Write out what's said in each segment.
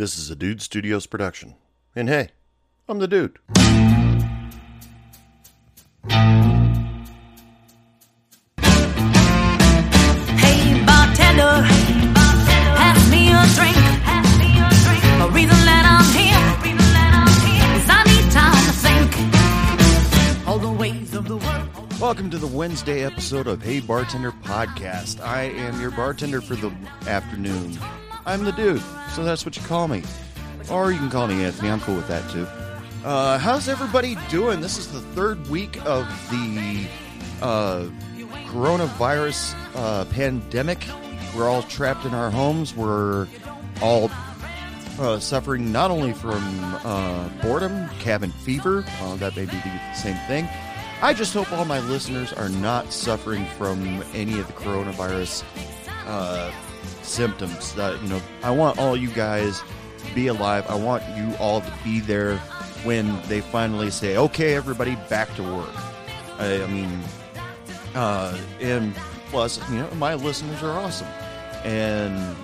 This is a Dude Studios production. And hey, I'm the dude. Hey bartender, pass me a drink. The reason that I'm here is I need time to think. All the ways of the world. Welcome to the Wednesday episode of Hey Bartender Podcast. I am your bartender for the afternoon. I'm the dude, so that's what you call me. Or you can call me Anthony, I'm cool with that too. Uh, how's everybody doing? This is the third week of the uh, coronavirus uh, pandemic. We're all trapped in our homes. We're all uh, suffering not only from uh, boredom, cabin fever, uh, that may be the same thing. I just hope all my listeners are not suffering from any of the coronavirus uh, symptoms. That you know, I want all you guys to be alive. I want you all to be there when they finally say, "Okay, everybody, back to work." I, I mean, uh, and plus, you know, my listeners are awesome, and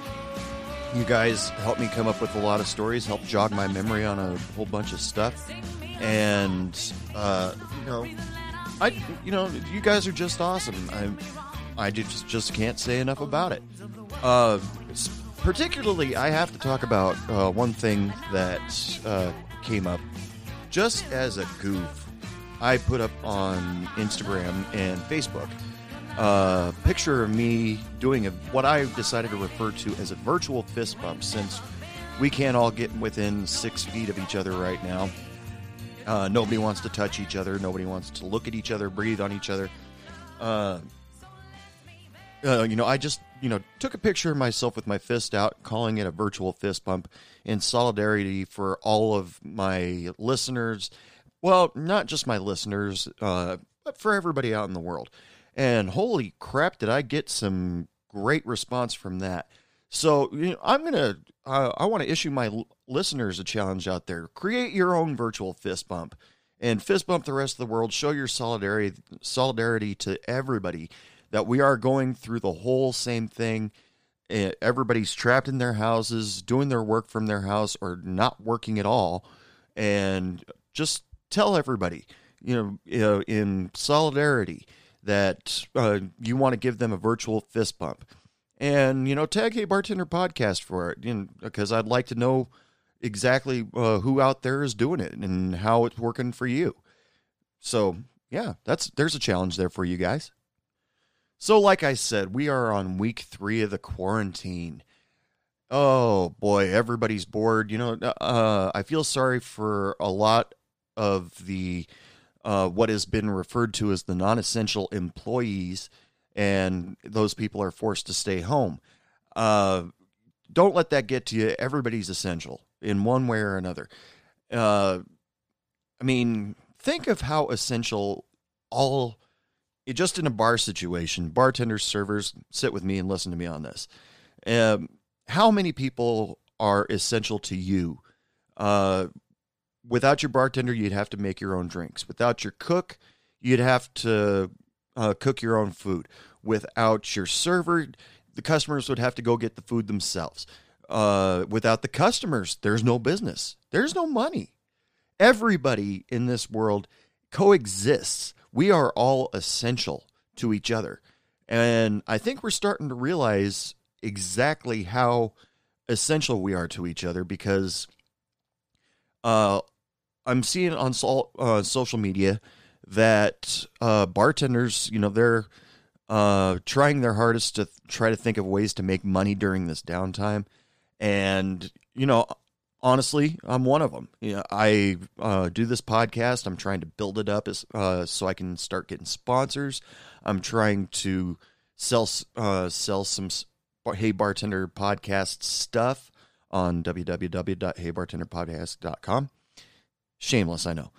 you guys help me come up with a lot of stories, help jog my memory on a whole bunch of stuff, and uh, you know, I, you know, you guys are just awesome. I, I just just can't say enough about it. Uh, particularly, I have to talk about uh, one thing that uh, came up just as a goof. I put up on Instagram and Facebook a picture of me doing a, what I decided to refer to as a virtual fist bump since we can't all get within six feet of each other right now. Uh, nobody wants to touch each other. Nobody wants to look at each other, breathe on each other. Uh, uh, you know, I just you know took a picture of myself with my fist out, calling it a virtual fist bump in solidarity for all of my listeners. Well, not just my listeners, uh, but for everybody out in the world. And holy crap, did I get some great response from that? So you know, I'm gonna uh, I want to issue my l- listeners a challenge out there. Create your own virtual fist bump and fist bump the rest of the world. Show your solidarity solidarity to everybody that we are going through the whole same thing. Eh, Everybody's trapped in their houses, doing their work from their house, or not working at all, and just tell everybody, you know, in solidarity that uh, you want to give them a virtual fist bump. And you know tag hey bartender podcast for it you know, because i'd like to know exactly uh, who out there is doing it and how it's working for you. So yeah that's there's a challenge there for you guys so like i said we are on week three of the quarantine oh boy everybody's bored you know uh, i feel sorry for a lot of the uh, what has been referred to as the non-essential employees and those people are forced to stay home. Uh, don't let that get to you. Everybody's essential in one way or another. Uh, I mean, think of how essential all just in a bar situation, bartenders, servers, sit with me and listen to me on this. Um, how many people are essential to you? Uh, without your bartender, you'd have to make your own drinks. Without your cook, you'd have to uh, cook your own food. Without your server, the customers would have to go get the food themselves. Uh, without the customers, there's no business. There's no money. Everybody in this world coexists. We are all essential to each other. And I think we're starting to realize exactly how essential we are to each other because uh, I'm seeing on sol- uh, social media that uh, bartenders, you know, they're uh, trying their hardest to th- try to think of ways to make money during this downtime. And, you know, honestly, I'm one of them. I uh, do this podcast. I'm trying to build it up as, uh, so I can start getting sponsors. I'm trying to sell uh, sell some Hey Bartender podcast stuff on www.heybartenderpodcast.com. Shameless, I know,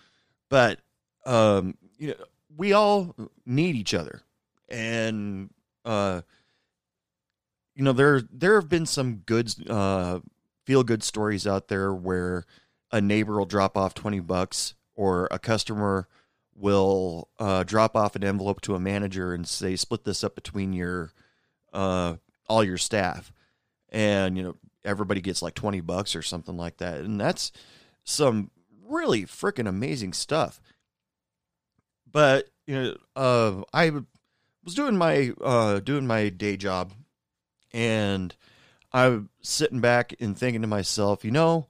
but um, you know, we all need each other, and uh, you know, there there have been some good uh, feel good stories out there where a neighbor will drop off twenty bucks, or a customer will uh, drop off an envelope to a manager and say, "Split this up between your uh, all your staff," and you know everybody gets like twenty bucks or something like that, and that's some really freaking amazing stuff. But you know, uh, I was doing my uh, doing my day job, and I'm sitting back and thinking to myself, you know,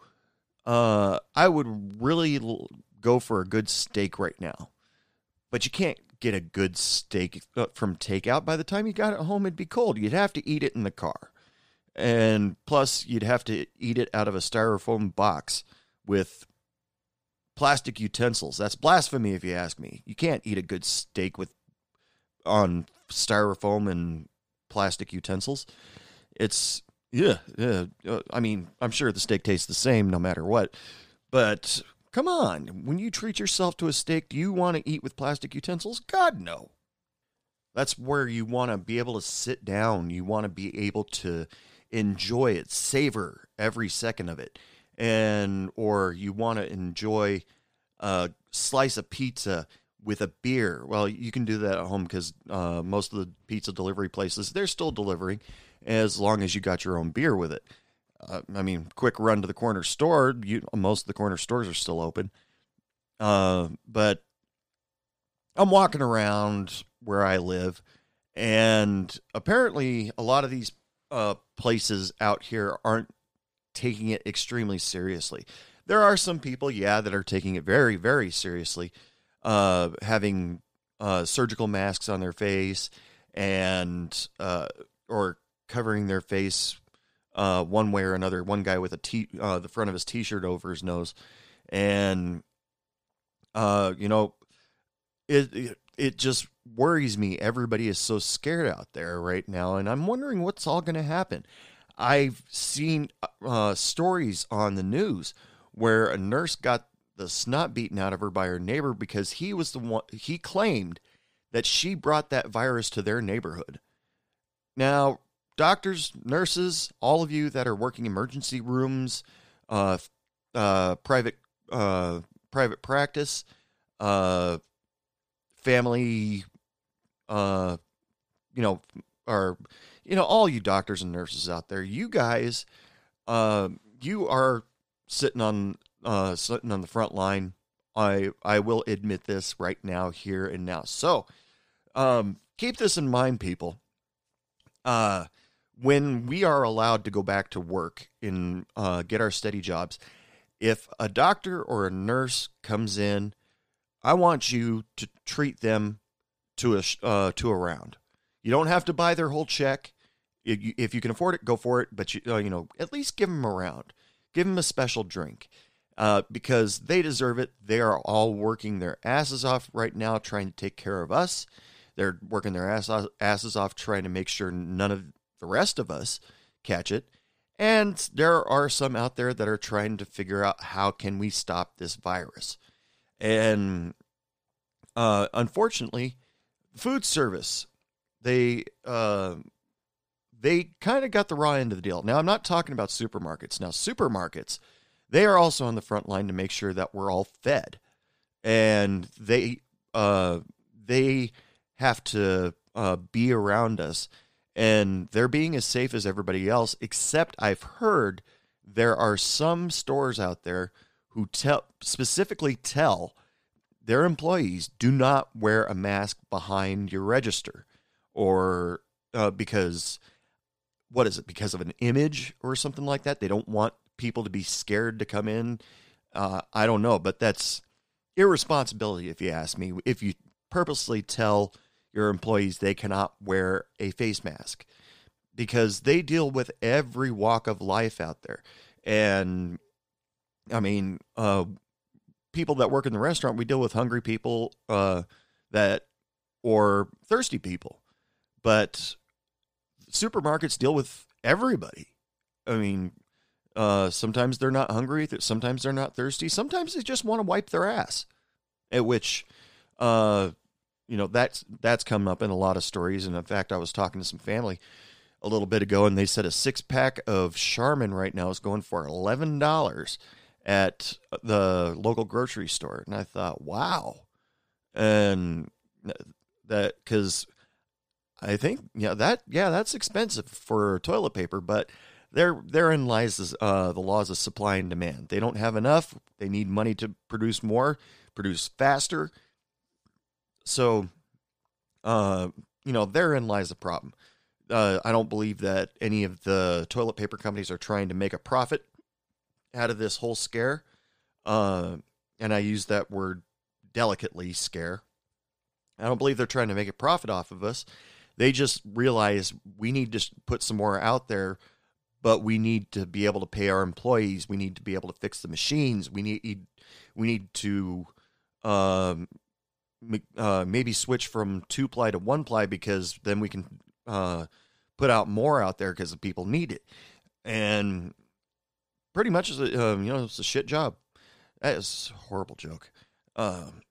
uh, I would really l- go for a good steak right now, but you can't get a good steak uh, from takeout. By the time you got it home, it'd be cold. You'd have to eat it in the car, and plus you'd have to eat it out of a styrofoam box with plastic utensils. That's blasphemy, if you ask me. You can't eat a good steak with on styrofoam and plastic utensils. It's yeah, yeah. Uh, I mean, I'm sure the steak tastes the same no matter what, but come on, when you treat yourself to a steak, do you want to eat with plastic utensils? God no. That's where you want to be able to sit down. You want to be able to enjoy it, savor every second of it and or you want to enjoy a slice of pizza with a beer well you can do that at home because uh, most of the pizza delivery places they're still delivering as long as you got your own beer with it uh, i mean quick run to the corner store you most of the corner stores are still open uh, but i'm walking around where i live and apparently a lot of these uh, places out here aren't taking it extremely seriously. There are some people, yeah, that are taking it very, very seriously, uh, having uh, surgical masks on their face and uh, or covering their face uh, one way or another. One guy with a t uh, the front of his t-shirt over his nose, and uh, you know, it, it it just worries me. Everybody is so scared out there right now, and I'm wondering what's all going to happen. I've seen uh, stories on the news where a nurse got the snot beaten out of her by her neighbor because he was the one he claimed that she brought that virus to their neighborhood. Now, doctors, nurses, all of you that are working emergency rooms, uh, uh, private uh, private practice, uh, family, uh, you know, or you know, all you doctors and nurses out there, you guys, uh, you are sitting on uh, sitting on the front line. I I will admit this right now, here and now. So, um, keep this in mind, people. Uh, when we are allowed to go back to work and uh, get our steady jobs, if a doctor or a nurse comes in, I want you to treat them to a uh, to a round. You don't have to buy their whole check. If you, if you can afford it, go for it. But you, uh, you know, at least give them a round. Give them a special drink uh, because they deserve it. They are all working their asses off right now trying to take care of us. They're working their ass, asses off trying to make sure none of the rest of us catch it. And there are some out there that are trying to figure out how can we stop this virus. And uh, unfortunately, food service they uh, they kind of got the raw end of the deal. Now, I'm not talking about supermarkets. Now, supermarkets, they are also on the front line to make sure that we're all fed, and they uh, they have to uh, be around us, and they're being as safe as everybody else. Except, I've heard there are some stores out there who tell specifically tell their employees do not wear a mask behind your register, or uh, because what is it because of an image or something like that they don't want people to be scared to come in uh, i don't know but that's irresponsibility if you ask me if you purposely tell your employees they cannot wear a face mask because they deal with every walk of life out there and i mean uh, people that work in the restaurant we deal with hungry people uh, that or thirsty people but supermarkets deal with everybody. I mean, Uh, sometimes they're not hungry. Sometimes they're not thirsty. Sometimes they just want to wipe their ass. At which, uh, you know, that's that's come up in a lot of stories. And in fact, I was talking to some family a little bit ago, and they said a six pack of Charmin right now is going for eleven dollars at the local grocery store. And I thought, wow, and that because I think yeah that yeah that's expensive for toilet paper, but there therein lies uh, the laws of supply and demand. They don't have enough. They need money to produce more, produce faster. So, uh, you know, therein lies the problem. Uh, I don't believe that any of the toilet paper companies are trying to make a profit out of this whole scare. Uh, and I use that word delicately scare. I don't believe they're trying to make a profit off of us. They just realize we need to put some more out there, but we need to be able to pay our employees. We need to be able to fix the machines. We need we need to um, uh, maybe switch from two ply to one ply because then we can uh, put out more out there because the people need it. And pretty much, it's a, um, you know, it's a shit job. That is a horrible joke. Um,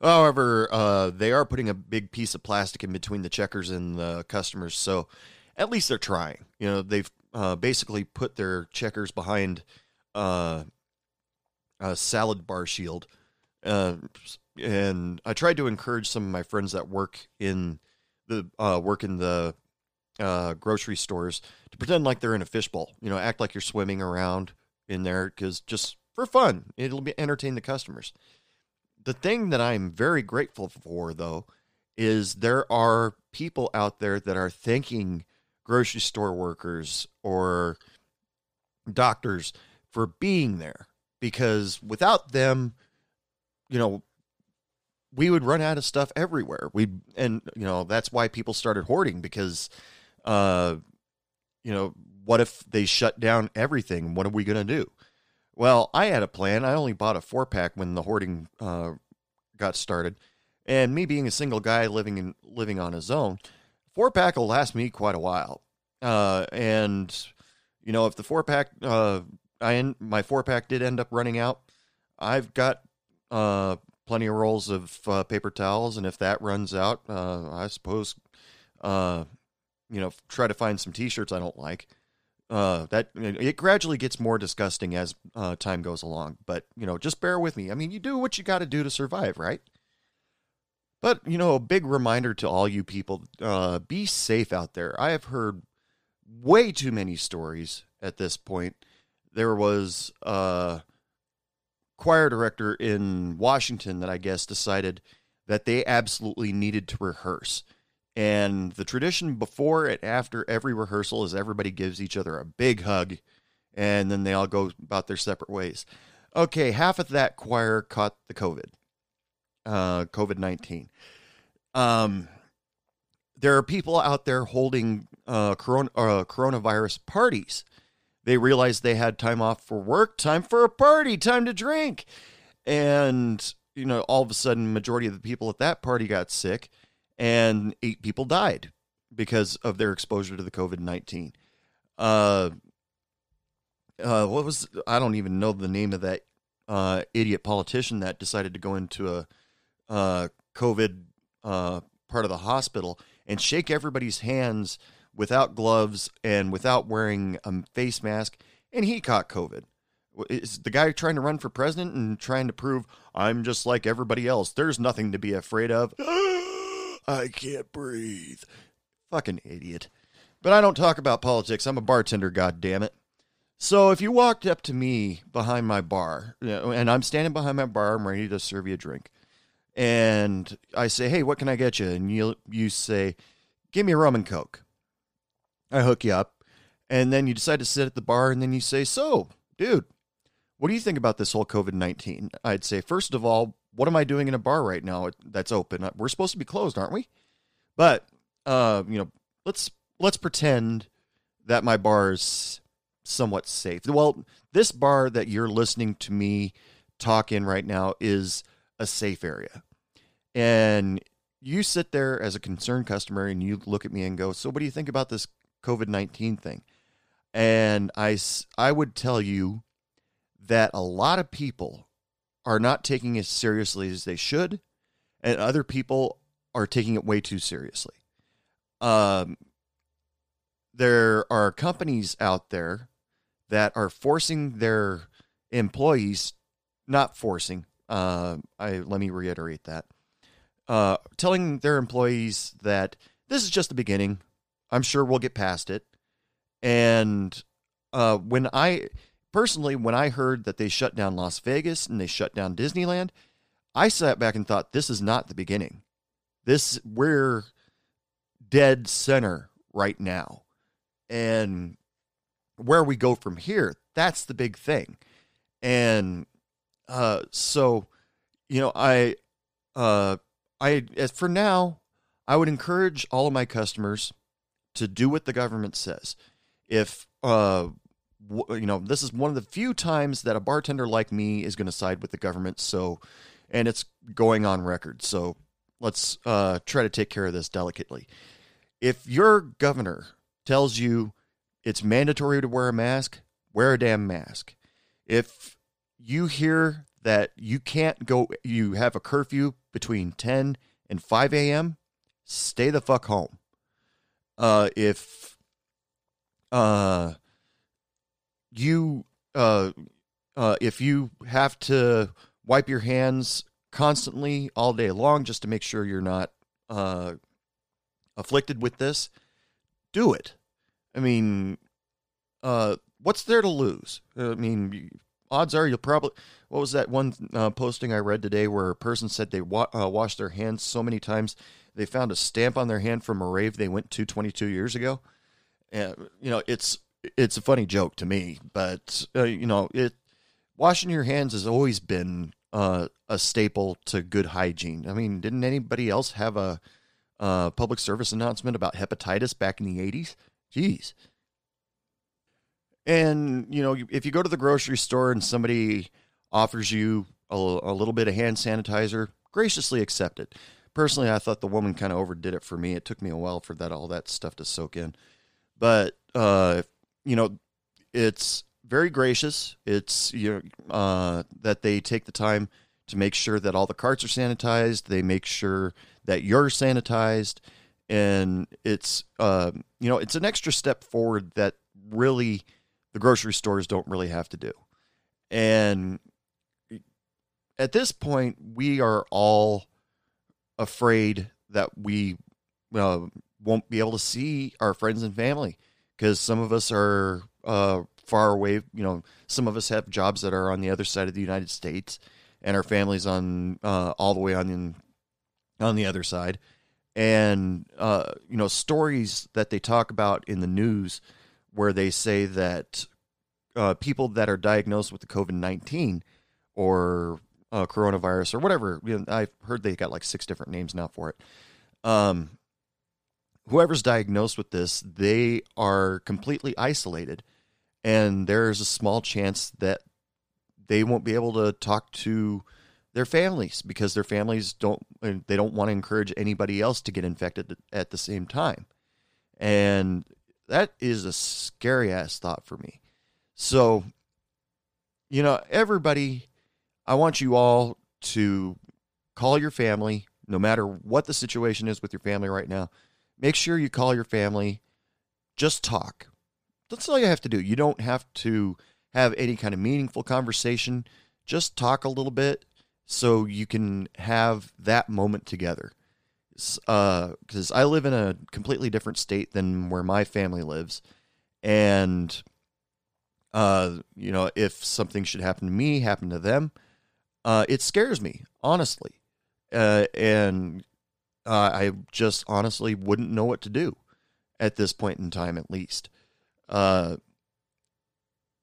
however, uh, they are putting a big piece of plastic in between the checkers and the customers, so at least they're trying. You know, they've uh, basically put their checkers behind uh, a salad bar shield. Uh, and I tried to encourage some of my friends that work in the uh, work in the uh, grocery stores to pretend like they're in a fishbowl. You know, act like you're swimming around in there because just for fun, it'll be entertain the customers. The thing that I'm very grateful for, though, is there are people out there that are thanking grocery store workers or doctors for being there because without them, you know, we would run out of stuff everywhere. We and you know that's why people started hoarding because, uh, you know, what if they shut down everything? What are we gonna do? Well, I had a plan. I only bought a four pack when the hoarding uh, got started, and me being a single guy living in living on his own, four pack will last me quite a while. Uh, and you know, if the four pack, uh, I my four pack did end up running out, I've got uh plenty of rolls of uh, paper towels, and if that runs out, uh, I suppose, uh, you know, try to find some T-shirts I don't like. Uh, that it gradually gets more disgusting as uh, time goes along, but you know, just bear with me. I mean, you do what you got to do to survive, right? But you know, a big reminder to all you people: uh, be safe out there. I have heard way too many stories at this point. There was choir director in Washington that I guess decided that they absolutely needed to rehearse. And the tradition before and after every rehearsal is everybody gives each other a big hug and then they all go about their separate ways. Okay, half of that choir caught the COVID, uh, COVID 19. Um, there are people out there holding uh, corona, uh, coronavirus parties they realized they had time off for work, time for a party, time to drink. And, you know, all of a sudden, majority of the people at that party got sick and eight people died because of their exposure to the COVID 19. Uh, uh, what was, I don't even know the name of that uh, idiot politician that decided to go into a uh, COVID uh, part of the hospital and shake everybody's hands without gloves and without wearing a face mask, and he caught COVID. Is the guy trying to run for president and trying to prove I'm just like everybody else? There's nothing to be afraid of. I can't breathe. Fucking idiot. But I don't talk about politics. I'm a bartender, God damn it. So if you walked up to me behind my bar, and I'm standing behind my bar, I'm ready to serve you a drink, and I say, "Hey, what can I get you?" and you you say, "Give me a rum and coke." I hook you up, and then you decide to sit at the bar, and then you say, "So, dude, what do you think about this whole COVID nineteen? I'd say, first of all, what am I doing in a bar right now that's open? We're supposed to be closed, aren't we? But uh, you know, let's let's pretend that my bar is somewhat safe. Well, this bar that you're listening to me talk in right now is a safe area. And you sit there as a concerned customer and you look at me and go, So, what do you think about this COVID 19 thing. And I, I would tell you that a lot of people are not taking it as seriously as they should, and other people are taking it way too seriously. Um, there are companies out there that are forcing their employees, not forcing. Uh, I let me reiterate that. Uh, telling their employees that this is just the beginning. I'm sure we'll get past it. And uh, when I personally, when I heard that they shut down Las Vegas and they shut down Disneyland, I sat back and thought, this is not the beginning. This we're dead center right now, and where we go from here, that's the big thing. And uh, so, you know, I, uh, I as for now, I would encourage all of my customers to do what the government says. If uh, w- you know, this is one of the few times that a bartender like me is going to side with the government. So, and it's going on record. So let's uh, try to take care of this delicately. If your governor tells you it's mandatory to wear a mask, wear a damn mask. If you hear that you can't go, you have a curfew between 10 and 5 a.m., stay the fuck home. Uh, if uh, you uh, uh, if you have to wipe your hands constantly all day long just to make sure you're not uh, afflicted with this, do it. I mean, uh, what's there to lose? I mean, odds are you'll probably. What was that one posting I read today where a person said they wa- washed their hands so many times they found a stamp on their hand from a rave they went to 22 years ago? And you know, it's it's a funny joke to me, but uh, you know, it washing your hands has always been uh, a staple to good hygiene. I mean, didn't anybody else have a public service announcement about hepatitis back in the 80s? Jeez. And, you know, if you go to the grocery store and somebody offers you a, a little bit of hand sanitizer, graciously accept it. Personally, I thought the woman kind of overdid it for me. It took me a while for that all that stuff to soak in. But, uh, you know, it's very gracious. It's you know, uh, that they take the time to make sure that all the carts are sanitized. They make sure that you're sanitized, and it's uh, you know it's an extra step forward that really the grocery stores don't really have to do. And at this point, we are all afraid that we uh, won't be able to see our friends and family because some of us are uh, far away. You know, some of us have jobs that are on the other side of the United States, and our families on uh, all the way on the, on the other side. And uh, you know, stories that they talk about in the news where they say that uh, people that are diagnosed with the COVID nineteen or uh, coronavirus or whatever. You know, I've heard they got like six different names now for it. Um, whoever's diagnosed with this, they are completely isolated, and there's a small chance that they won't be able to talk to their families because their families don't they don't want to encourage anybody else to get infected at the same time. And that is a scary ass thought for me. So, you know, everybody, I want you all to call your family, no matter what the situation is with your family right now. Make sure you call your family. Just talk. That's all you have to do. You don't have to have any kind of meaningful conversation. Just talk a little bit so you can have that moment together. Because I live in a completely different state than where my family lives. And uh, you know, if something should happen to me, happen to them, uh, it scares me, honestly. Uh, and uh, I just honestly wouldn't know what to do at this point in time, at least. Uh,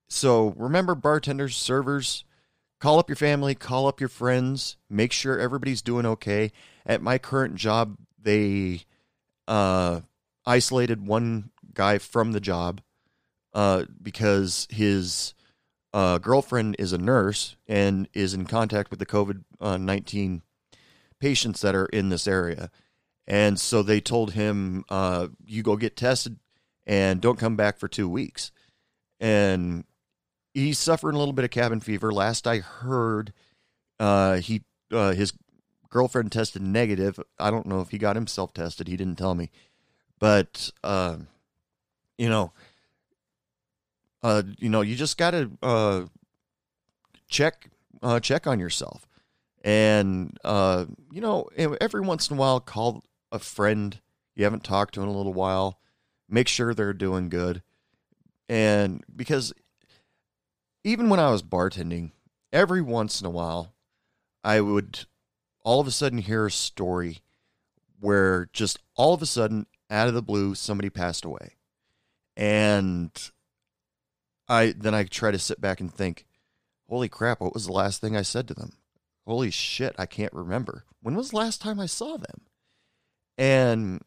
so remember, bartenders, servers, call up your family, call up your friends, make sure everybody's doing okay. At my current job, they uh, isolated one guy from the job uh, because his uh, girlfriend is a nurse and is in contact with the COVID uh, 19 patients that are in this area. And so they told him, uh, you go get tested and don't come back for two weeks. and he's suffering a little bit of cabin fever. Last I heard, uh, he uh, his girlfriend tested negative. I don't know if he got himself tested. He didn't tell me, but uh, you know, uh, you know, you just gotta uh, check uh, check on yourself, and uh, you know, every once in a while, call a friend you haven't talked to in a little while. Make sure they're doing good, and because even when I was bartending, every once in a while, I would all of a sudden hear a story where just all of a sudden, out of the blue, somebody passed away. And I then I try to sit back and think, holy crap, what was the last thing I said to them? Holy shit, I can't remember. When was the last time I saw them? And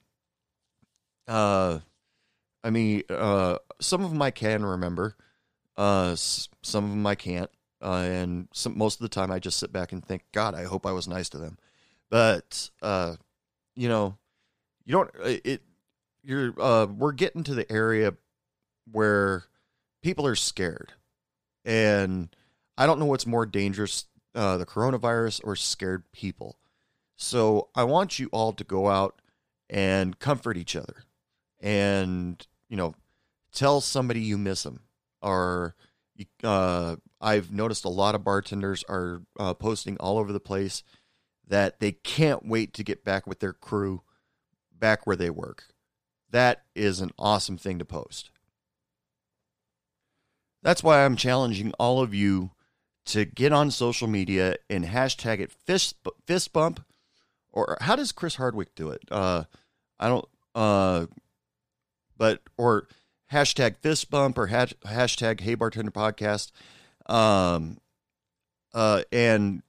uh I mean, uh some of them I can remember. Uh some of them I can't. Uh, and some, most of the time I just sit back and think, God, I hope I was nice to them. But uh, you know, you don't. Uh, it you're uh, we're getting to the area where people are scared, and I don't know what's more dangerous, uh, the coronavirus or scared people. So I want you all to go out and comfort each other, and you know, tell somebody you miss them, or uh, I've noticed a lot of bartenders are uh, posting all over the place that they can't wait to get back with their crew back where they work. That is an awesome thing to post. That's why I'm challenging all of you to get on social media and hashtag it fist, fist bump. Or how does Chris Hardwick do it? Uh, I don't, uh, but, or hashtag fist bump or hashtag hey bartender podcast um, uh, and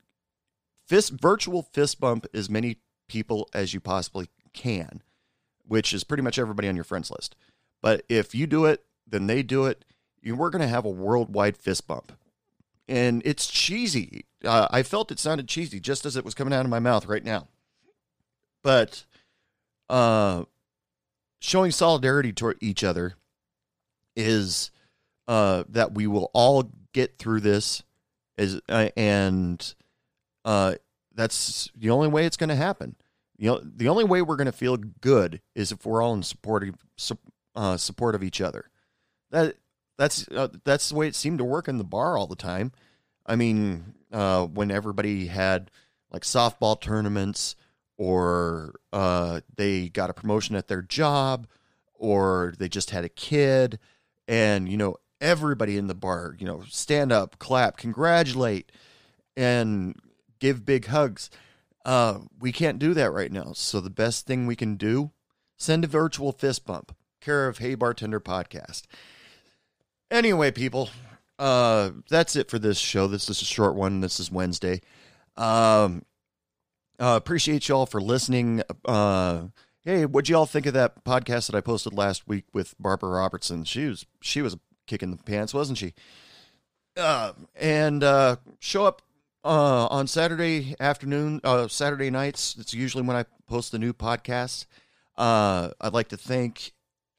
fist virtual fist bump as many people as you possibly can, which is pretty much everybody on your friends list. But if you do it, then they do it. You, we're going to have a worldwide fist bump, and it's cheesy. Uh, I felt it sounded cheesy just as it was coming out of my mouth right now. But uh, showing solidarity toward each other is uh, that we will all get through this is uh, and uh, that's the only way it's going to happen. You know, the only way we're going to feel good is if we're all in support of, uh, support of each other. That that's uh, that's the way it seemed to work in the bar all the time. I mean, uh, when everybody had like softball tournaments, or uh, they got a promotion at their job, or they just had a kid, and you know everybody in the bar, you know, stand up, clap, congratulate, and give big hugs. Uh, we can't do that right now. So the best thing we can do, send a virtual fist bump. Care of Hey Bartender Podcast. Anyway, people, uh, that's it for this show. This is a short one. This is Wednesday. Um, uh, appreciate y'all for listening. Uh, hey, what'd y'all think of that podcast that I posted last week with Barbara Robertson? She was she was kicking the pants, wasn't she? Uh, and uh, show up uh, on Saturday afternoon, uh, Saturday nights. It's usually when I post the new podcast. Uh, I'd like to thank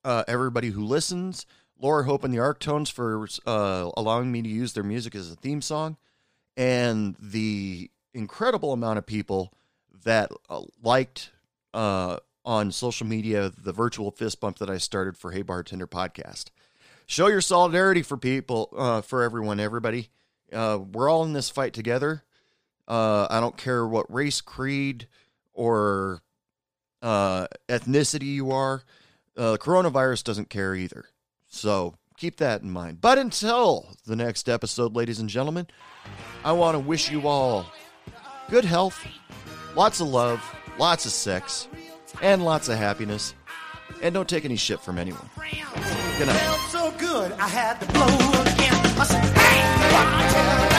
uh, everybody who listens. Laura Hope and the Ark-Tones for uh, allowing me to use their music as a theme song, and the incredible amount of people that uh, liked uh, on social media the virtual fist bump that I started for Hey Bartender podcast show your solidarity for people, uh, for everyone, everybody. Uh, we're all in this fight together. Uh, I don't care what race, creed, or ethnicity you are. Uh, coronavirus doesn't care either. So keep that in mind. But until the next episode, ladies and gentlemen, I want to wish you all good health, lots of love, lots of sex, and lots of happiness. And don't take any shit from anyone. Good night good, I had to blow again. I said, hey.